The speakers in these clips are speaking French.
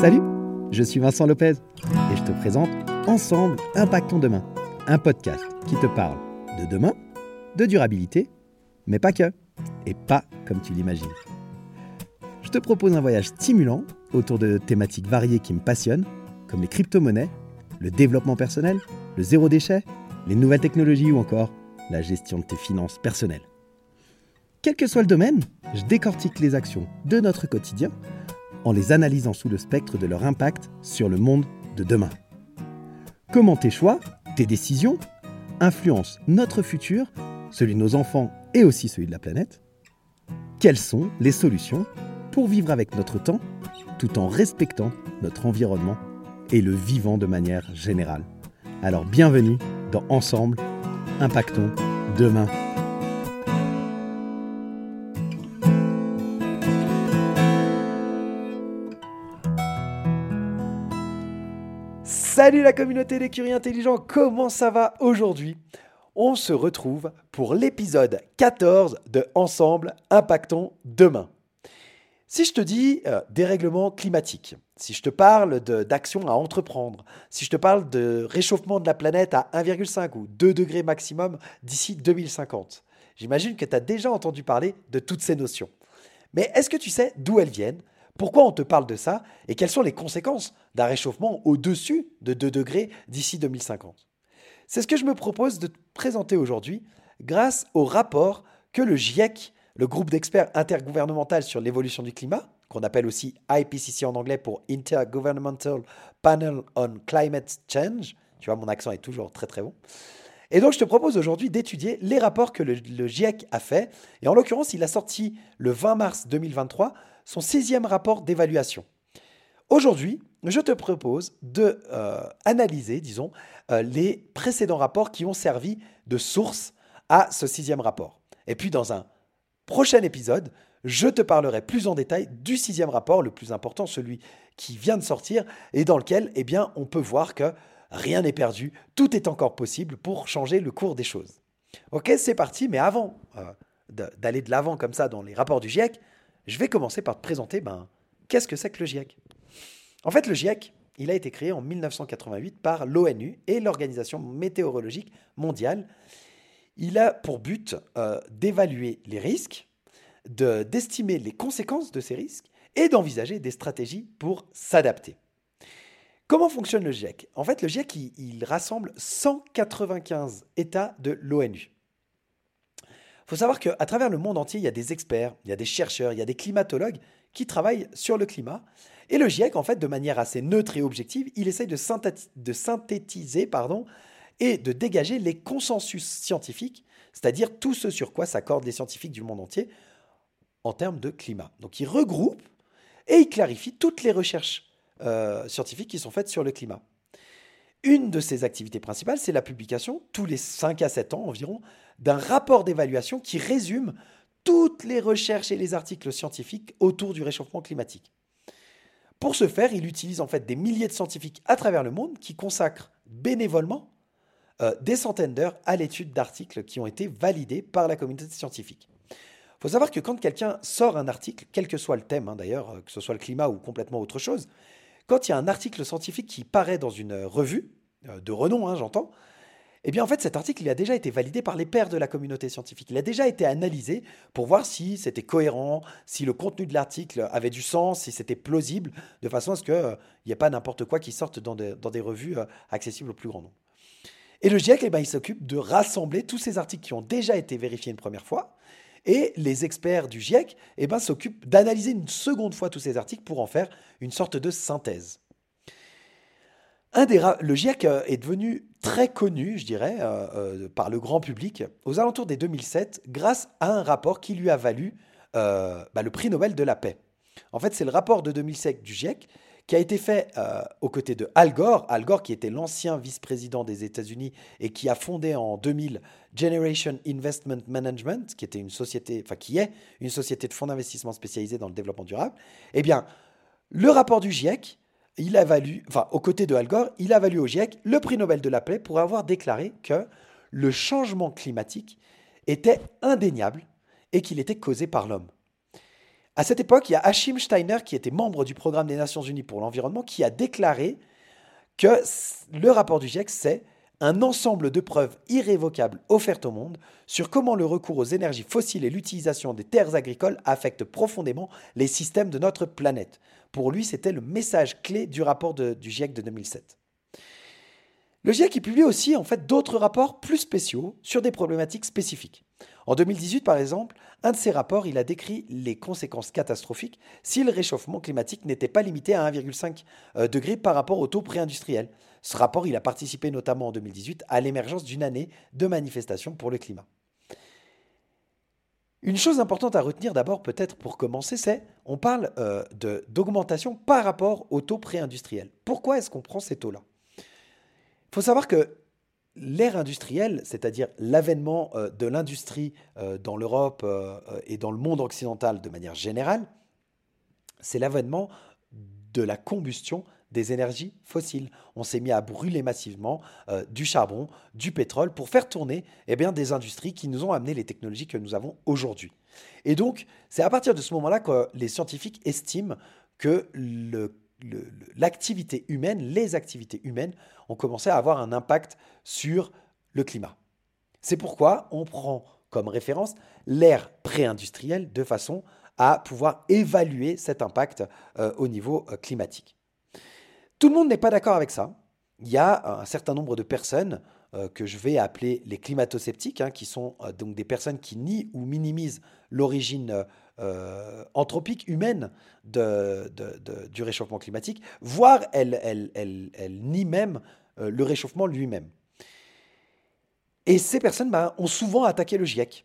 Salut, je suis Vincent Lopez et je te présente Ensemble Impactons Demain, un podcast qui te parle de demain, de durabilité, mais pas que, et pas comme tu l'imagines. Je te propose un voyage stimulant autour de thématiques variées qui me passionnent, comme les crypto-monnaies, le développement personnel, le zéro déchet, les nouvelles technologies ou encore la gestion de tes finances personnelles. Quel que soit le domaine, je décortique les actions de notre quotidien en les analysant sous le spectre de leur impact sur le monde de demain. Comment tes choix, tes décisions, influencent notre futur, celui de nos enfants et aussi celui de la planète? Quelles sont les solutions pour vivre avec notre temps tout en respectant notre environnement et le vivant de manière générale? Alors bienvenue dans Ensemble, impactons demain. Salut la communauté des curieux intelligents, comment ça va aujourd'hui? On se retrouve pour l'épisode 14 de Ensemble, impactons demain. Si je te dis euh, dérèglement climatique, si je te parle d'actions à entreprendre, si je te parle de réchauffement de la planète à 1,5 ou 2 degrés maximum d'ici 2050, j'imagine que tu as déjà entendu parler de toutes ces notions. Mais est-ce que tu sais d'où elles viennent? Pourquoi on te parle de ça et quelles sont les conséquences d'un réchauffement au-dessus de 2 degrés d'ici 2050 C'est ce que je me propose de te présenter aujourd'hui grâce au rapport que le GIEC, le groupe d'experts intergouvernemental sur l'évolution du climat, qu'on appelle aussi IPCC en anglais pour Intergovernmental Panel on Climate Change, tu vois, mon accent est toujours très très bon. Et donc, je te propose aujourd'hui d'étudier les rapports que le, le, GIEC a fait. Et en l'occurrence, il a sorti le 20 mars 2023 son sixième rapport d'évaluation. Aujourd'hui, je te propose de euh, analyser, disons, euh, les précédents rapports qui ont servi de source à ce sixième rapport. Et puis, dans un prochain épisode, je te parlerai plus en détail du sixième rapport, le plus important, celui qui vient de sortir, et dans lequel, eh bien, on peut voir que rien n'est perdu, tout est encore possible pour changer le cours des choses. Ok, c'est parti, mais avant euh, d'aller de l'avant comme ça dans les rapports du GIEC, je vais commencer par te présenter ben, qu'est-ce que c'est que le GIEC. En fait, le GIEC, il a été créé en 1988 par l'ONU et l'Organisation météorologique mondiale. Il a pour but euh, d'évaluer les risques, d'estimer les conséquences de ces risques et d'envisager des stratégies pour s'adapter. Comment fonctionne le GIEC En fait, le GIEC, il rassemble 195 États de l'ONU faut savoir qu'à travers le monde entier, il y a des experts, il y a des chercheurs, il y a des climatologues qui travaillent sur le climat. Et le GIEC, en fait, de manière assez neutre et objective, il essaye de, synthétiser pardon, et de dégager les consensus scientifiques, c'est-à-dire tout ce sur quoi s'accordent les scientifiques du monde entier en termes de climat. Donc il regroupe et il clarifie toutes les recherches euh, scientifiques qui sont faites sur le climat. Une de ses activités principales, c'est la publication, tous les 5 à 7 ans environ, d'un rapport d'évaluation qui résume toutes les recherches et les articles scientifiques autour du réchauffement climatique. Pour ce faire, il utilise en fait des milliers de scientifiques à travers le monde qui consacrent bénévolement euh, des centaines d'heures à l'étude d'articles qui ont été validés par la communauté scientifique. Il faut savoir que quand quelqu'un sort un article, quel que soit le thème hein, d'ailleurs, euh, que ce soit le climat ou complètement autre chose, quand il y a un article scientifique qui paraît dans une revue, euh, de renom hein, j'entends, eh bien, en fait, cet article, a déjà été validé par les pairs de la communauté scientifique. Il a déjà été analysé pour voir si c'était cohérent, si le contenu de l'article avait du sens, si c'était plausible, de façon à ce qu'il euh, n'y ait pas n'importe quoi qui sorte dans, des revues euh, accessibles au plus grand nombre. Et le GIEC, eh il s'occupe de rassembler tous ces articles qui ont déjà été vérifiés une première fois. Et les experts du GIEC eh ben, s'occupent d'analyser une seconde fois tous ces articles pour en faire une sorte de synthèse. Le GIEC euh, est devenu très connu, je dirais, euh, euh, par le grand public aux alentours des 2007 grâce à un rapport qui lui a valu bah, le prix Nobel de la paix. En fait, c'est le rapport de 2007 du GIEC qui a été fait aux côtés de Al Gore, Al Gore qui était l'ancien vice-président des États-Unis et qui a fondé en 2000 Generation Investment Management, qui était une société, enfin qui est une société de fonds d'investissement spécialisée dans le développement durable. Eh bien, le rapport du GIEC il a valu, enfin, aux côtés de Al Gore, il a valu au GIEC le prix Nobel de la paix pour avoir déclaré que le changement climatique était indéniable et qu'il était causé par l'homme. À cette époque, il y a Achim Steiner, qui était membre du programme des Nations Unies pour l'environnement, qui a déclaré que le rapport du GIEC, c'est un ensemble de preuves irrévocables offertes au monde sur comment le recours aux énergies fossiles et l'utilisation des terres agricoles affectent profondément les systèmes de notre planète. Pour lui, c'était le message clé du rapport du GIEC de 2007. Le GIEC publie aussi en fait d'autres rapports plus spéciaux sur des problématiques spécifiques. En 2018, par exemple, un de ses rapports, il a décrit les conséquences catastrophiques si le réchauffement climatique n'était pas limité à 1,5 euh, degré par rapport au taux pré-industriel. Ce rapport, il a participé notamment en 2018 à l'émergence d'une année de manifestations pour le climat. Une chose importante à retenir d'abord, peut-être pour commencer, c'est on parle euh, d'augmentation par rapport au taux pré-industriel. Pourquoi est-ce qu'on prend ces taux-là? Il faut savoir que l'ère industrielle, c'est-à-dire l'avènement euh, de l'industrie euh, dans l'Europe et dans le monde occidental de manière générale, c'est l'avènement de la combustion des énergies fossiles. On s'est mis à brûler massivement euh, du charbon, du pétrole pour faire tourner eh bien, des industries qui nous ont amené les technologies que nous avons aujourd'hui. Et donc, c'est à partir de ce moment-là que les scientifiques estiment que l'activité humaine, les activités humaines ont commencé à avoir un impact sur le climat. C'est pourquoi on prend comme référence l'ère pré-industrielle de façon à pouvoir évaluer cet impact euh, au niveau euh, climatique. Tout le monde n'est pas d'accord avec ça. Il y a un certain nombre de personnes euh, que je vais appeler les climato-sceptiques, hein, qui sont donc des personnes qui nient ou minimisent l'origine anthropique humaine du réchauffement climatique, voire elles, nient même le réchauffement lui-même. Et ces personnes ben, ont souvent attaqué le GIEC.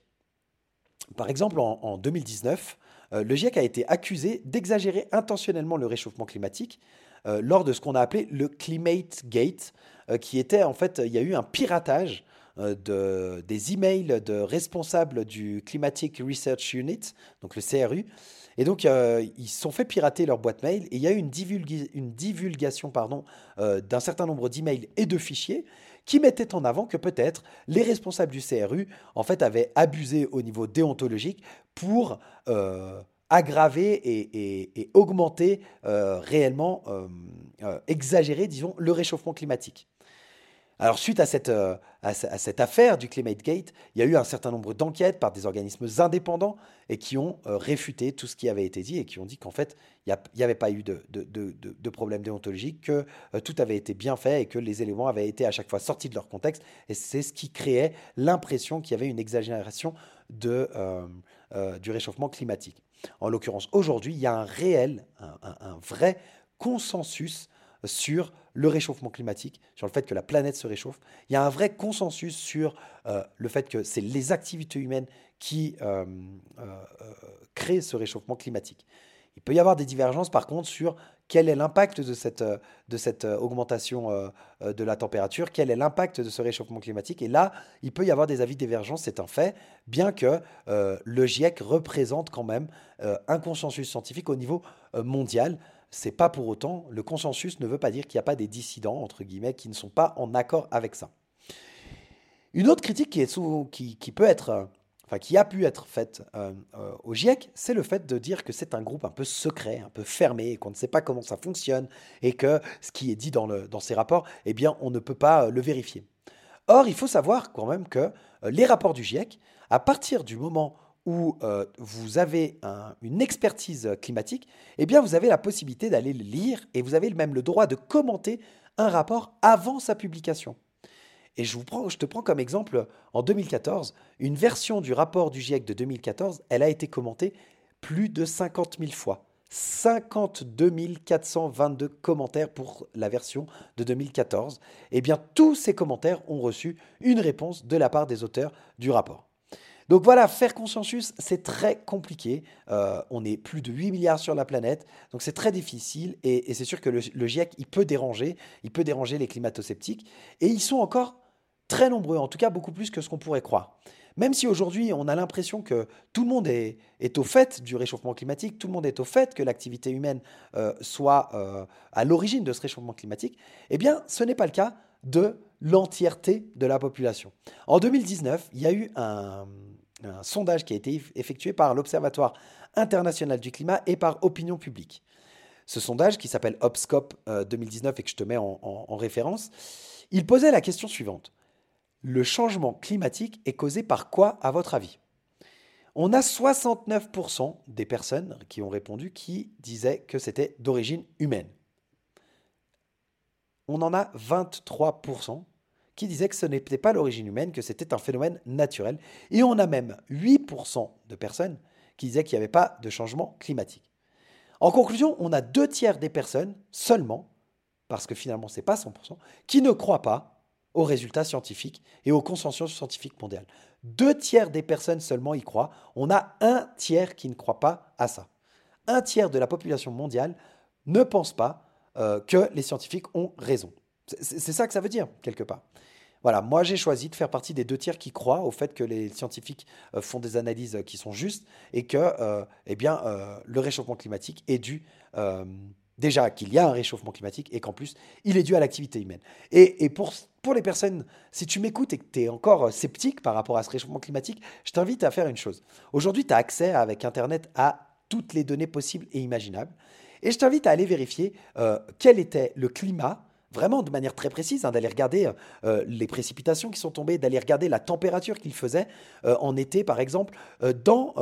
Par exemple, en 2019, le GIEC a été accusé d'exagérer intentionnellement le réchauffement climatique euh, lors de ce qu'on a appelé le Climate Gate, euh, qui était en fait, il y a eu un piratage euh, de, des emails de responsables du Climatic Research Unit, donc le CRU. Et donc, ils se sont fait pirater leur boîte mail et il y a eu une, divulgation pardon, d'un certain nombre d'emails et de fichiers qui mettaient en avant que peut-être les responsables du CRU, en fait, avaient abusé au niveau déontologique pour aggraver et, augmenter euh, réellement, euh, euh, exagérer, disons, le réchauffement climatique. Alors suite à cette, à, cette affaire du Climate Gate, il y a eu un certain nombre d'enquêtes par des organismes indépendants et qui ont réfuté tout ce qui avait été dit et qui ont dit qu'en fait, il n'y avait pas eu de, de, de, problème déontologique, que tout avait été bien fait et que les éléments avaient été à chaque fois sortis de leur contexte. Et c'est ce qui créait l'impression qu'il y avait une exagération de, du réchauffement climatique. En l'occurrence, aujourd'hui, il y a un réel, un, vrai consensus sur le réchauffement climatique, sur le fait que la planète se réchauffe. Il y a un vrai consensus sur euh, le fait que c'est les activités humaines qui euh, euh, créent ce réchauffement climatique. Il peut y avoir des divergences par contre sur quel est l'impact de cette, de cette augmentation de la température, quel est l'impact de ce réchauffement climatique. Et là, il peut y avoir des avis de divergence, c'est un fait, bien que le GIEC représente quand même un consensus scientifique au niveau mondial. C'est pas pour autant, le consensus ne veut pas dire qu'il n'y a pas des dissidents, entre guillemets, qui ne sont pas en accord avec ça. Une autre critique qui, peut être enfin qui a pu être faite euh, euh, au GIEC, c'est le fait de dire que c'est un groupe un peu secret, un peu fermé, qu'on ne sait pas comment ça fonctionne, et que ce qui est dit dans, dans ces rapports, eh bien, on ne peut pas euh, le vérifier. Or, il faut savoir quand même que les rapports du GIEC, à partir du moment où vous avez une expertise climatique, eh bien, vous avez la possibilité d'aller le lire, et vous avez même le droit de commenter un rapport avant sa publication. Et je, je te prends comme exemple, en 2014, une version du rapport du GIEC de 2014, elle a été commentée plus de 50 000 fois. 52 422 commentaires pour la version de 2014. Eh bien, tous ces commentaires ont reçu une réponse de la part des auteurs du rapport. Donc voilà, faire consensus, c'est très compliqué. Euh, on est plus de 8 milliards sur la planète, donc c'est très difficile. Et, c'est sûr que le, GIEC, il peut déranger, il peut déranger les climato-sceptiques. Et ils sont encore très nombreux, en tout cas beaucoup plus que ce qu'on pourrait croire. Même si aujourd'hui on a l'impression que tout le monde est, au fait du réchauffement climatique, tout le monde est au fait que l'activité humaine euh, soit euh, à l'origine de ce réchauffement climatique, eh bien ce n'est pas le cas de l'entièreté de la population. En 2019, il y a eu un, un sondage qui a été effectué par l'Observatoire international du climat et par Opinion publique. Ce sondage, qui s'appelle Obscope 2019 et que je te mets en référence, il posait la question suivante. Le changement climatique est causé par quoi, à votre avis? On a 69% des personnes qui ont répondu qui disaient que c'était d'origine humaine. On en a 23% qui disaient que ce n'était pas l'origine humaine, que c'était un phénomène naturel. Et on a même 8% de personnes qui disaient qu'il n'y avait pas de changement climatique. En conclusion, on a deux tiers des personnes seulement parce que finalement ce n'est pas 100%, qui ne croient pas aux résultats scientifiques et au consensus scientifique mondial. Deux tiers des personnes seulement y croient. On a un tiers qui ne croit pas à ça. Un tiers de la population mondiale ne pense pas euh, que les scientifiques ont raison. C'est ça que ça veut dire, quelque part. Voilà, moi j'ai choisi de faire partie des deux tiers qui croient au fait que les scientifiques euh, font des analyses qui sont justes et que euh, eh bien, le réchauffement climatique est dû déjà qu'il y a un réchauffement climatique et qu'en plus, il est dû à l'activité humaine. Et, pour, pour les personnes, si tu m'écoutes et que tu es encore sceptique par rapport à ce réchauffement climatique, je t'invite à faire une chose. Aujourd'hui, tu as accès avec Internet à toutes les données possibles et imaginables. Et je t'invite à aller vérifier euh, quel était le climat vraiment de manière très précise, hein, d'aller regarder euh, les précipitations qui sont tombées, d'aller regarder la température qu'il faisait euh, en été, par exemple, euh, dans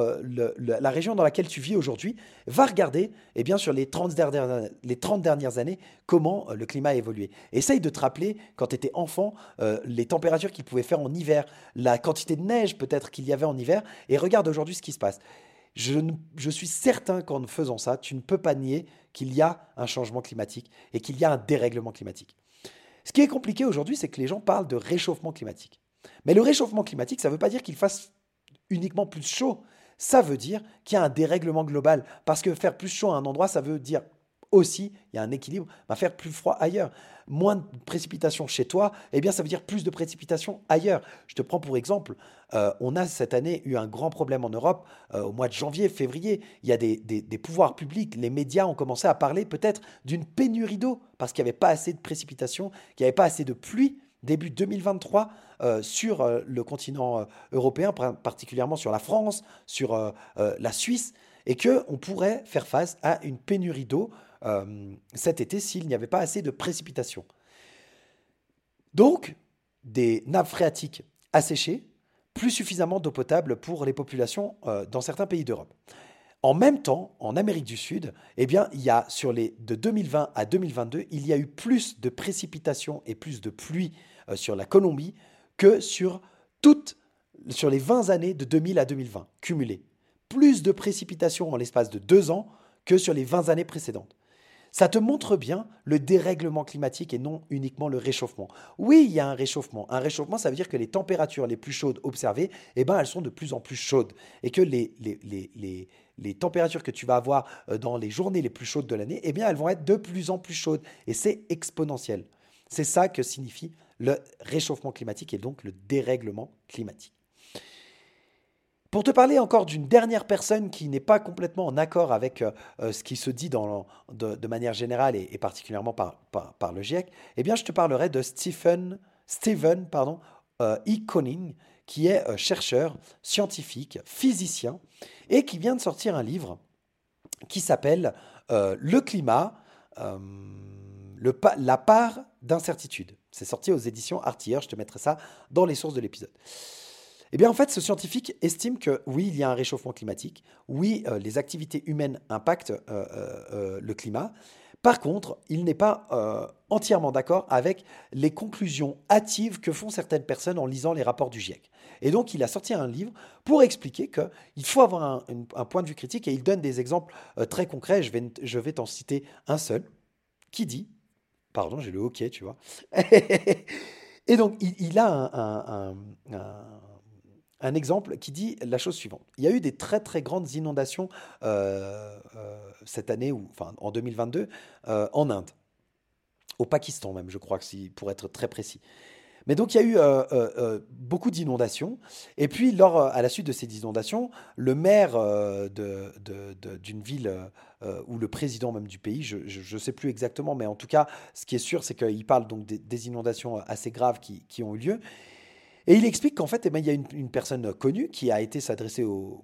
la région dans laquelle tu vis aujourd'hui. Va regarder, eh bien, sur les 30 dernières, les 30 dernières années, comment le climat a évolué. Essaye de te rappeler, quand tu étais enfant, les températures qu'il pouvait faire en hiver, la quantité de neige peut-être qu'il y avait en hiver, et regarde aujourd'hui ce qui se passe. Je, suis certain qu'en faisant ça, tu ne peux pas nier qu'il y a un changement climatique et qu'il y a un dérèglement climatique. Ce qui est compliqué aujourd'hui, c'est que les gens parlent de réchauffement climatique. Mais le réchauffement climatique, ça ne veut pas dire qu'il fasse uniquement plus chaud. Ça veut dire qu'il y a un dérèglement global. Parce que faire plus chaud à un endroit, ça veut dire aussi, il y a un équilibre, va faire plus froid ailleurs. Moins de précipitations chez toi, eh bien, ça veut dire plus de précipitations ailleurs. Je te prends pour exemple, euh, on a cette année eu un grand problème en Europe euh, au mois de janvier, février. Il y a des, pouvoirs publics, les médias ont commencé à parler peut-être d'une pénurie d'eau parce qu'il n'y avait pas assez de précipitations, qu'il n'y avait pas assez de pluie début 2023 euh, sur le continent européen, particulièrement sur la France, sur la Suisse, et qu'on pourrait faire face à une pénurie d'eau euh, cet été s'il n'y avait pas assez de précipitations. Donc, des nappes phréatiques asséchées, plus suffisamment d'eau potable pour les populations euh, dans certains pays d'Europe. En même temps, en Amérique du Sud, eh il y a sur les de 2020 à 2022, il y a eu plus de précipitations et plus de pluie euh, sur la Colombie que sur toutes sur les 20 années de 2000 à 2020 cumulées. Plus de précipitations en l'espace de deux ans que sur les 20 années précédentes. Ça te montre bien le dérèglement climatique et non uniquement le réchauffement. Oui, il y a un réchauffement. Un réchauffement, ça veut dire que les températures les plus chaudes observées, eh ben, elles sont de plus en plus chaudes. Et que les, les, les, températures que tu vas avoir euh, dans les journées les plus chaudes de l'année, eh bien, elles vont être de plus en plus chaudes. Et c'est exponentiel. C'est ça que signifie le réchauffement climatique et donc le dérèglement climatique. Pour te parler encore d'une dernière personne qui n'est pas complètement en accord avec euh, euh, ce qui se dit de, manière générale et, particulièrement par, le GIEC, eh bien, je te parlerai de Stephen, Stephen pardon, euh, E. Conning, qui est chercheur, scientifique, physicien, et qui vient de sortir un livre qui s'appelle Le climat, la part d'incertitude. C'est sorti aux éditions Artilleur, je te mettrai ça dans les sources de l'épisode. Eh bien, en fait, ce scientifique estime que oui, il y a un réchauffement climatique, oui, euh, les activités humaines impactent euh, euh, le climat. Par contre, il n'est pas entièrement d'accord avec les conclusions hâtives que font certaines personnes en lisant les rapports du GIEC. Et donc, il a sorti un livre pour expliquer qu'il faut avoir un, point de vue critique et il donne des exemples très concrets. Je vais, je vais t'en citer un seul qui dit, pardon, j'ai le hockey, tu vois. et donc, il, a un un exemple qui dit la chose suivante. Il y a eu des très très grandes inondations euh, euh, cette année, ou enfin en 2022, euh, en Inde, au Pakistan même, je crois, pour être très précis. Mais donc il y a eu beaucoup d'inondations. Et puis, lors, à la suite de ces inondations, le maire d'une ville ou le président même du pays, je ne sais plus exactement, mais en tout cas, ce qui est sûr, c'est qu'il parle donc des, inondations assez graves qui, ont eu lieu. Et il explique qu'en fait, eh ben, il y a une, personne connue qui a été s'adresser aux,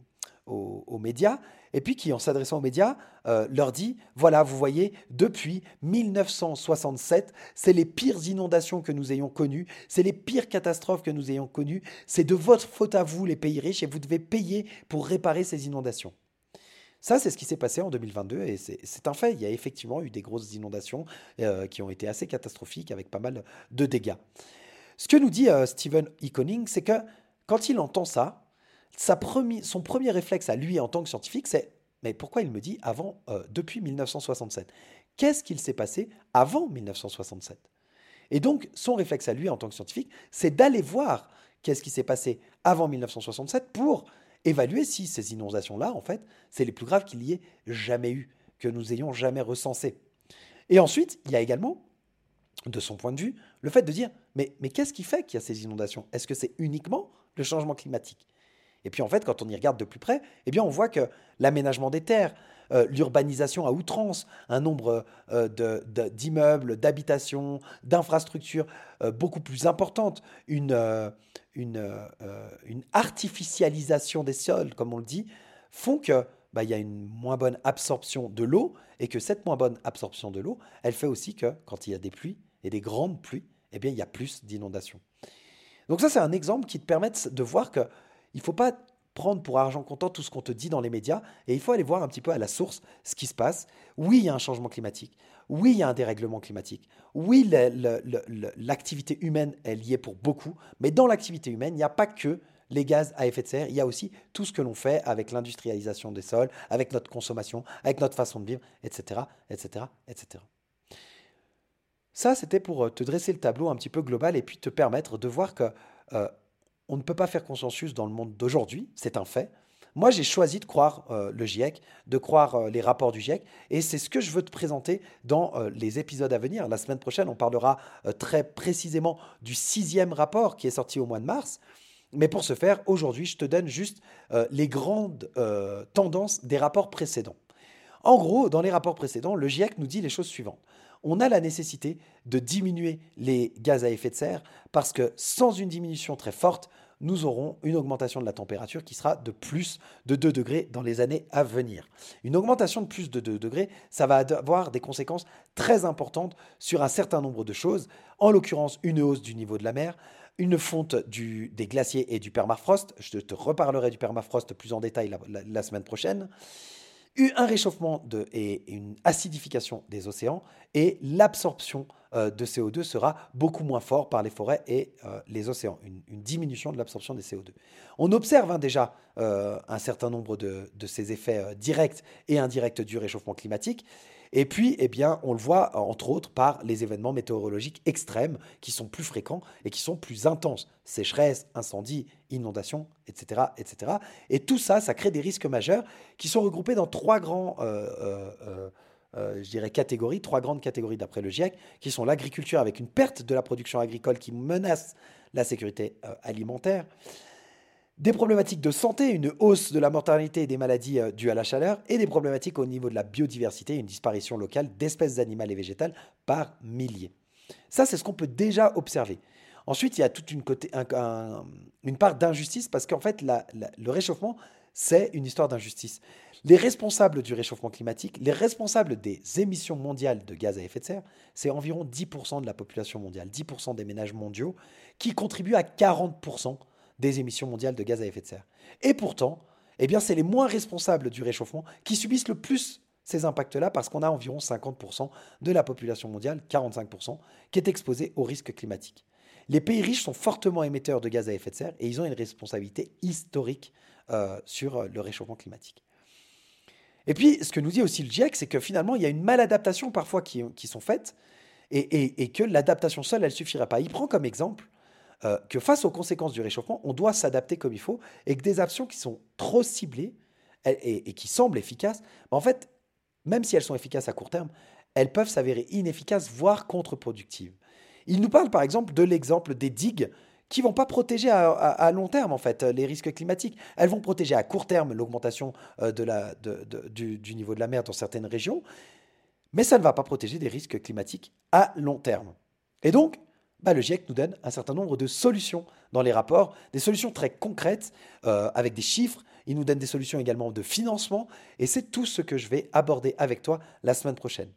médias, et puis qui, en s'adressant aux médias, euh, leur dit, voilà, vous voyez, depuis 1967, c'est les pires inondations que nous ayons connues, c'est les pires catastrophes que nous ayons connues, c'est de votre faute à vous, les pays riches, et vous devez payer pour réparer ces inondations. Ça, c'est ce qui s'est passé en 2022 et c'est un fait. Il y a effectivement eu des grosses inondations euh, qui ont été assez catastrophiques avec pas mal de dégâts. Ce que nous dit euh, Stephen E. c'est que quand il entend ça, son premier réflexe à lui en tant que scientifique, c'est mais pourquoi il me dit avant, euh, depuis 1967 Qu'est-ce qu'il s'est passé avant 1967 Et donc, son réflexe à lui en tant que scientifique, c'est d'aller voir qu'est-ce qui s'est passé avant 1967 pour évaluer si ces inondations-là, en fait, c'est les plus graves qu'il y ait jamais eu, que nous ayons jamais recensées. Et ensuite, il y a également, de son point de vue, le fait de dire, mais, mais qu'est-ce qui fait qu'il y a ces inondations? Est-ce que c'est uniquement le changement climatique? Et puis en fait, quand on y regarde de plus près, eh bien on voit que l'aménagement des terres, euh, l'urbanisation à outrance, un nombre euh, d'immeubles, d'habitations, d'infrastructures euh, beaucoup plus importantes, une, une, une, artificialisation des sols, comme on le dit, font que bah, il y a une moins bonne absorption de l'eau et que cette moins bonne absorption de l'eau, elle fait aussi que quand il y a des pluies et des grandes pluies, eh bien, il y a plus d'inondations. Donc ça, c'est un exemple qui te permet de voir qu'il ne faut pas prendre pour argent comptant tout ce qu'on te dit dans les médias et il faut aller voir un petit peu à la source ce qui se passe. Oui, il y a un changement climatique. Oui, il y a un dérèglement climatique. Oui, l'activité humaine est liée pour beaucoup, mais dans l'activité humaine, il n'y a pas que les gaz à effet de serre, il y a aussi tout ce que l'on fait avec l'industrialisation des sols, avec notre consommation, avec notre façon de vivre, etc., etc., etc. Ça, c'était pour euh, te dresser le tableau un petit peu global et puis te permettre de voir que euh, on ne peut pas faire consensus dans le monde d'aujourd'hui, c'est un fait. Moi, j'ai choisi de croire euh, le GIEC, de croire les rapports du GIEC, et c'est ce que je veux te présenter dans les épisodes à venir. La semaine prochaine, on parlera très précisément du sixième rapport qui est sorti au mois de mars. Mais pour ce faire, aujourd'hui, je te donne juste les grandes tendances des rapports précédents. En gros, dans les rapports précédents, le GIEC nous dit les choses suivantes on a la nécessité de diminuer les gaz à effet de serre parce que sans une diminution très forte, nous aurons une augmentation de la température qui sera de plus de 2 degrés dans les années à venir. Une augmentation de plus de 2 degrés, ça va avoir des conséquences très importantes sur un certain nombre de choses, en l'occurrence une hausse du niveau de la mer, une fonte des glaciers et du permafrost, je te reparlerai du permafrost plus en détail la semaine prochaine, un réchauffement et une acidification des océans et l'absorption euh, de CO2 sera beaucoup moins fort par les forêts et euh, les océans, une, diminution de l'absorption des CO2. On observe hein, déjà euh, un certain nombre de ces effets directs et indirects du réchauffement climatique. Et puis, eh on le voit entre autres par les événements météorologiques extrêmes qui sont plus fréquents et qui sont plus intenses. Sécheresse, incendies, inondations, etc., etc. Et tout ça, ça crée des risques majeurs qui sont regroupés dans trois grands... Euh, euh, euh, je catégories, trois grandes catégories d'après le GIEC, qui sont l'agriculture avec une perte de la production agricole qui menace la sécurité alimentaire, des problématiques de santé, une hausse de la mortalité et des maladies euh, dues à la chaleur, et des problématiques au niveau de la biodiversité, une disparition locale d'espèces animales et végétales par milliers. Ça, c'est ce qu'on peut déjà observer. Ensuite, il y a toute une, part d'injustice parce qu'en fait, le réchauffement, c'est une histoire d'injustice. Les responsables du réchauffement climatique, les responsables des émissions mondiales de gaz à effet de serre, c'est environ 10% de la population mondiale, 10% des ménages mondiaux, qui contribuent à 40% des émissions mondiales de gaz à effet de serre. Et pourtant, eh c'est les moins responsables du réchauffement qui subissent le plus ces impacts-là parce qu'on a environ 50% de la population mondiale, 45%, qui est exposée au risque climatique. Les pays riches sont fortement émetteurs de gaz à effet de serre et ils ont une responsabilité historique euh, sur le réchauffement climatique. Et puis, ce que nous dit aussi le GIEC, c'est que finalement, il y a une maladaptation parfois qui, sont faites et, et que l'adaptation seule, elle ne suffirait pas. Il prend comme exemple euh, que face aux conséquences du réchauffement, on doit s'adapter comme il faut et que des actions qui sont trop ciblées et, qui semblent efficaces, bah, en fait, même si elles sont efficaces à court terme, elles peuvent s'avérer inefficaces, voire contre-productives. Il nous parle par exemple de l'exemple des digues qui vont pas protéger à, long terme en fait les risques climatiques. Elles vont protéger à court terme l'augmentation euh, du, du, niveau de la mer dans certaines régions, mais ça ne va pas protéger des risques climatiques à long terme. Et donc, bah, le GIEC nous donne un certain nombre de solutions dans les rapports, des solutions très concrètes, euh, avec des chiffres. Il nous donne des solutions également de financement. Et c'est tout ce que je vais aborder avec toi la semaine prochaine.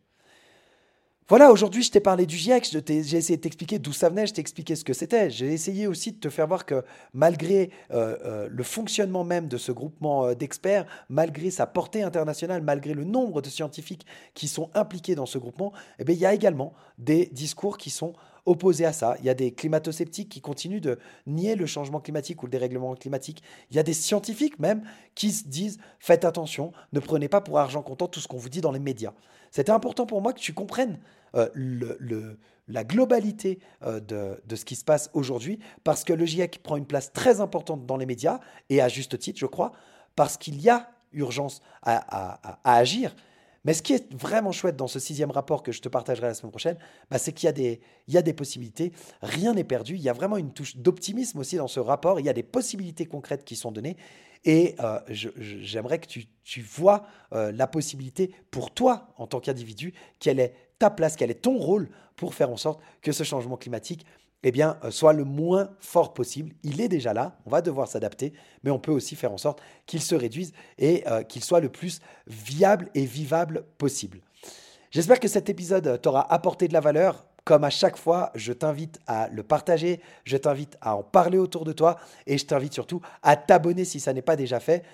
Voilà, aujourd'hui, je t'ai parlé du GIEC, j'ai essayé de t'expliquer d'où ça venait, je t'ai expliqué ce que c'était. J'ai essayé aussi de te faire voir que malgré euh, euh, le fonctionnement même de ce groupement d'experts, malgré sa portée internationale, malgré le nombre de scientifiques qui sont impliqués dans ce groupement, eh il y a également des discours qui sont opposés à ça. Il y a des climato-sceptiques qui continuent de nier le changement climatique ou le dérèglement climatique. Il y a des scientifiques même qui se disent faites attention, ne prenez pas pour argent comptant tout ce qu'on vous dit dans les médias. C'était important pour moi que tu comprennes euh, la globalité euh, de, de, ce qui se passe aujourd'hui parce que le GIEC prend une place très importante dans les médias et à juste titre, je crois, parce qu'il y a urgence à, à, à agir mais ce qui est vraiment chouette dans ce sixième rapport que je te partagerai la semaine prochaine, bah, c'est qu'il y, a des, il y a des possibilités. Rien n'est perdu. Il y a vraiment une touche d'optimisme aussi dans ce rapport. Il y a des possibilités concrètes qui sont données. Et euh, j'aimerais que tu, tu vois euh, la possibilité pour toi, en tant qu'individu, quelle est ta place, quel est ton rôle pour faire en sorte que ce changement climatique eh euh, soit le moins fort possible. Il est déjà là, on va devoir s'adapter, mais on peut aussi faire en sorte qu'il se réduise et euh, qu'il soit le plus viable et vivable possible. J'espère que cet épisode t'aura apporté de la valeur. Comme à chaque fois, je t'invite à le partager, je t'invite à en parler autour de toi et je t'invite surtout à t'abonner si ça n'est pas déjà fait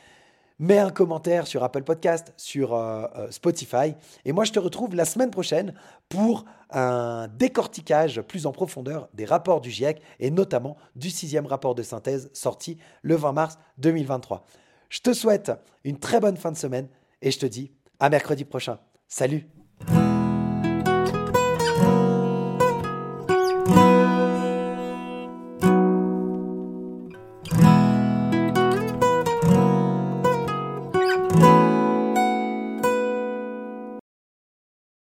mets un commentaire sur Apple Podcast, sur euh, euh, Spotify. Et moi, je te retrouve la semaine prochaine pour un décortiquage plus en profondeur des rapports du GIEC et notamment du sixième rapport de synthèse sorti le 20 mars 2023. Je te souhaite une très bonne fin de semaine et je te dis à mercredi prochain. Salut